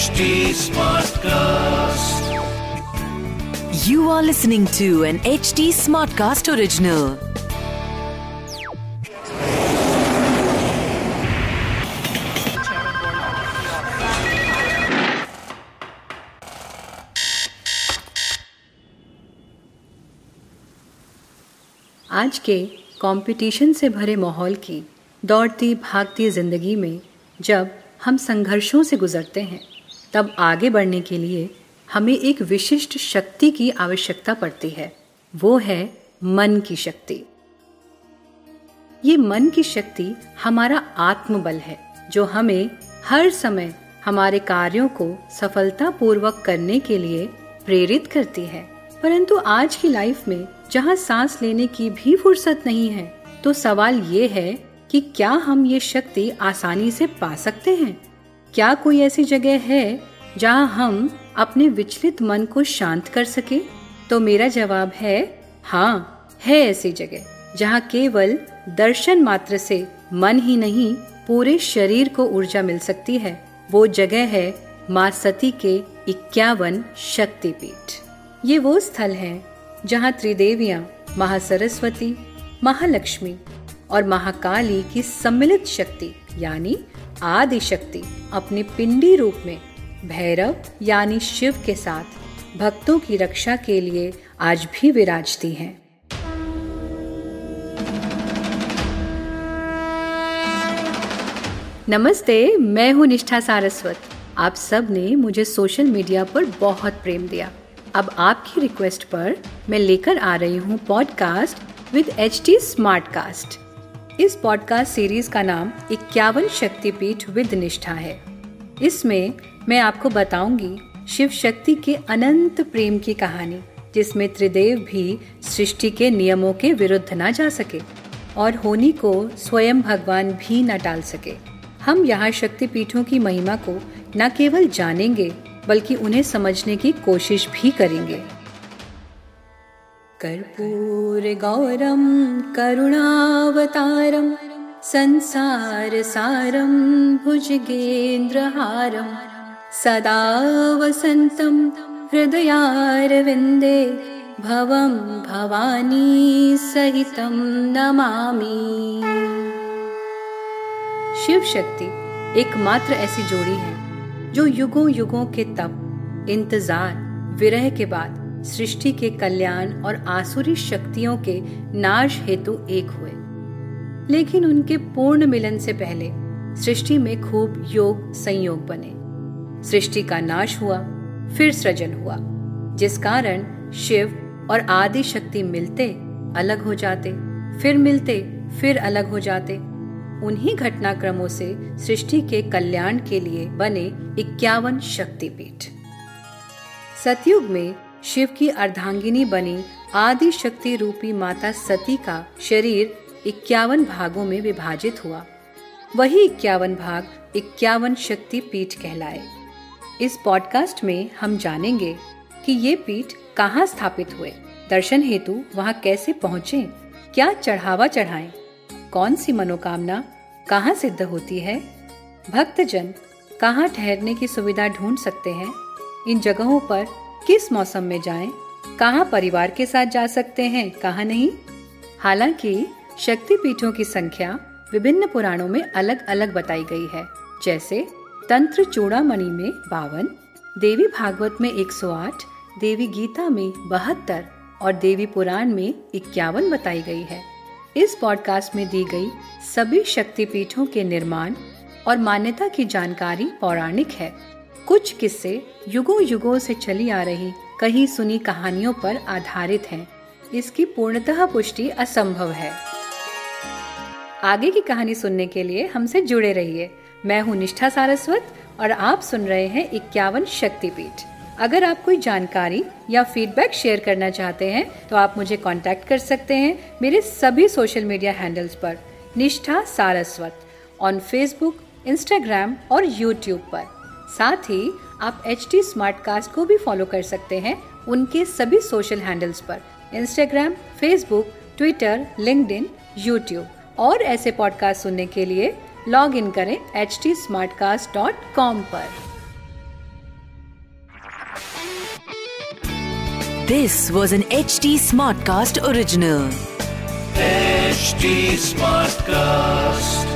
HD Smartcast. You are listening to an HD Smartcast original. आज के competition से भरे माहौल की दौड़ती भागती ज़िंदगी में जब हम संघर्षों से गुजरते हैं तब आगे बढ़ने के लिए हमें एक विशिष्ट शक्ति की आवश्यकता पड़ती है। वो है मन की शक्ति। ये मन की शक्ति हमारा आत्मबल है, जो हमें हर समय हमारे कार्यों को सफलतापूर्वक करने के लिए प्रेरित करती है। परंतु आज की लाइफ में जहाँ सांस लेने की भी फुर्सत नहीं है तो सवाल ये है कि क्या हम ये शक्ति आसानी से पा सकते हैं? क्या कोई ऐसी जगह है जहाँ हम अपने विचलित मन को शांत कर सके? तो मेरा जवाब है हाँ है ऐसी जगह, जहाँ केवल दर्शन मात्र से मन ही नहीं, पूरे शरीर को ऊर्जा मिल सकती है। वो जगह है माँ सती के इक्यावन शक्तिपीठ। ये वो स्थल है जहाँ त्रिदेवियाँ, महासरस्वती, महालक्ष्मी और महाकाली की सम्मिलित शक्ति, यानी आदि शक्ति अपने पिंडी रूप में, भैरव, यानी शिव के साथ, भक्तों की रक्षा के लिए आज भी विराजती हैं। नमस्ते, मैं हूँ निष्ठा सारस्वत। आप सबने मुझे सोशल मीडिया पर बहुत प्रेम दिया। अब आपकी रिक्वेस्ट पर मैं लेकर आ रही हूँ पॉडकास्ट विद एच टी इस पॉडकास्ट सीरीज़ का नाम इक्यावन शक्तिपीठ विद निष्ठा है। इसमें मैं आपको बताऊँगी शिव शक्ति के अनंत प्रेम की कहानी, जिसमें त्रिदेव भी सृष्टि के नियमों के विरुद्ध न जा सके और होनी को स्वयं भगवान भी न टाल सके। हम यहाँ शक्तिपीठों की महिमा को न केवल जानेंगे, बल्कि उन्हें समझने की कोशिश भी करेंगे। कर्पूर गौरम करुणावतारम संसार सारम भुजगेन्द्रहारम सदा वसंतम हृदयारविंदे भवम भवानी सहितम नमामि। शिव शक्ति एकमात्र ऐसी जोड़ी है, जो युगों युगों के तप, इंतज़ार, विरह के बाद सृष्टि के कल्याण और आसुरी शक्तियों के नाश हेतु एक हुए। लेकिन उनके पूर्ण मिलन से पहले सृष्टि में खूब योग संयोग बने। सृष्टि का नाश हुआ, फिर सृजन हुआ, जिस कारण शिव और आदि शक्ति मिलते अलग हो जाते, फिर मिलते, फिर अलग हो जाते। उन्हीं घटनाक्रमों से सृष्टि के कल्याण के लिए बने इक्यावन शक्तिपीठ। सतयुग में शिव की अर्धांगिनी बनी आदि शक्ति रूपी माता सती का शरीर इक्यावन भागों में विभाजित हुआ। वही इक्यावन भाग इक्यावन शक्ति पीठ कहलाए। इस पॉडकास्ट में हम जानेंगे कि ये पीठ कहाँ स्थापित हुए। दर्शन हेतु वहाँ कैसे पहुँचे? क्या चढ़ावा चढ़ाएँ? कौन सी मनोकामना कहाँ सिद्ध होती है? भक्तजन कहाँ ठहरने की सुविधा ढूंढ सकते हैं? इन जगहों पर किस मौसम में जाएँ, कहाँ परिवार के साथ जा सकते हैं कहाँ नहीं? हालाँकि शक्ति पीठों की संख्या विभिन्न पुराणों में अलग अलग बताई गई है जैसे तंत्र चूड़ामणि में बावन देवी भागवत में 108, देवी गीता में बहत्तर और देवी पुराण में इक्यावन बताई गई है। इस पॉडकास्ट में दी गई सभी शक्तिपीठों के निर्माण और मान्यता की जानकारी पौराणिक है। कुछ किस्से युगों युगों से चली आ रही कहीं सुनी कहानियों पर आधारित हैं। इसकी पूर्णतः पुष्टि असंभव है। आगे की कहानी सुनने के लिए हमसे जुड़े रहिए। मैं हूँ निष्ठा सारस्वत और आप सुन रहे हैं इक्यावन शक्तिपीठ। अगर आप कोई जानकारी या फीडबैक शेयर करना चाहते हैं तो आप मुझे कांटेक्ट कर सकते हैं मेरे सभी सोशल मीडिया हैंडल्स पर, Nishtha Saraswat on Facebook Instagram और यूट्यूब पर। साथ ही आप एच टी को भी फॉलो कर सकते हैं उनके सभी सोशल हैंडल्स पर। Instagram Facebook Twitter LinkedIn YouTube और ऐसे पॉडकास्ट सुनने के लिए लॉग इन करें H T Smartcast dot com आरोप this was an H T Smartcast original H Smartcast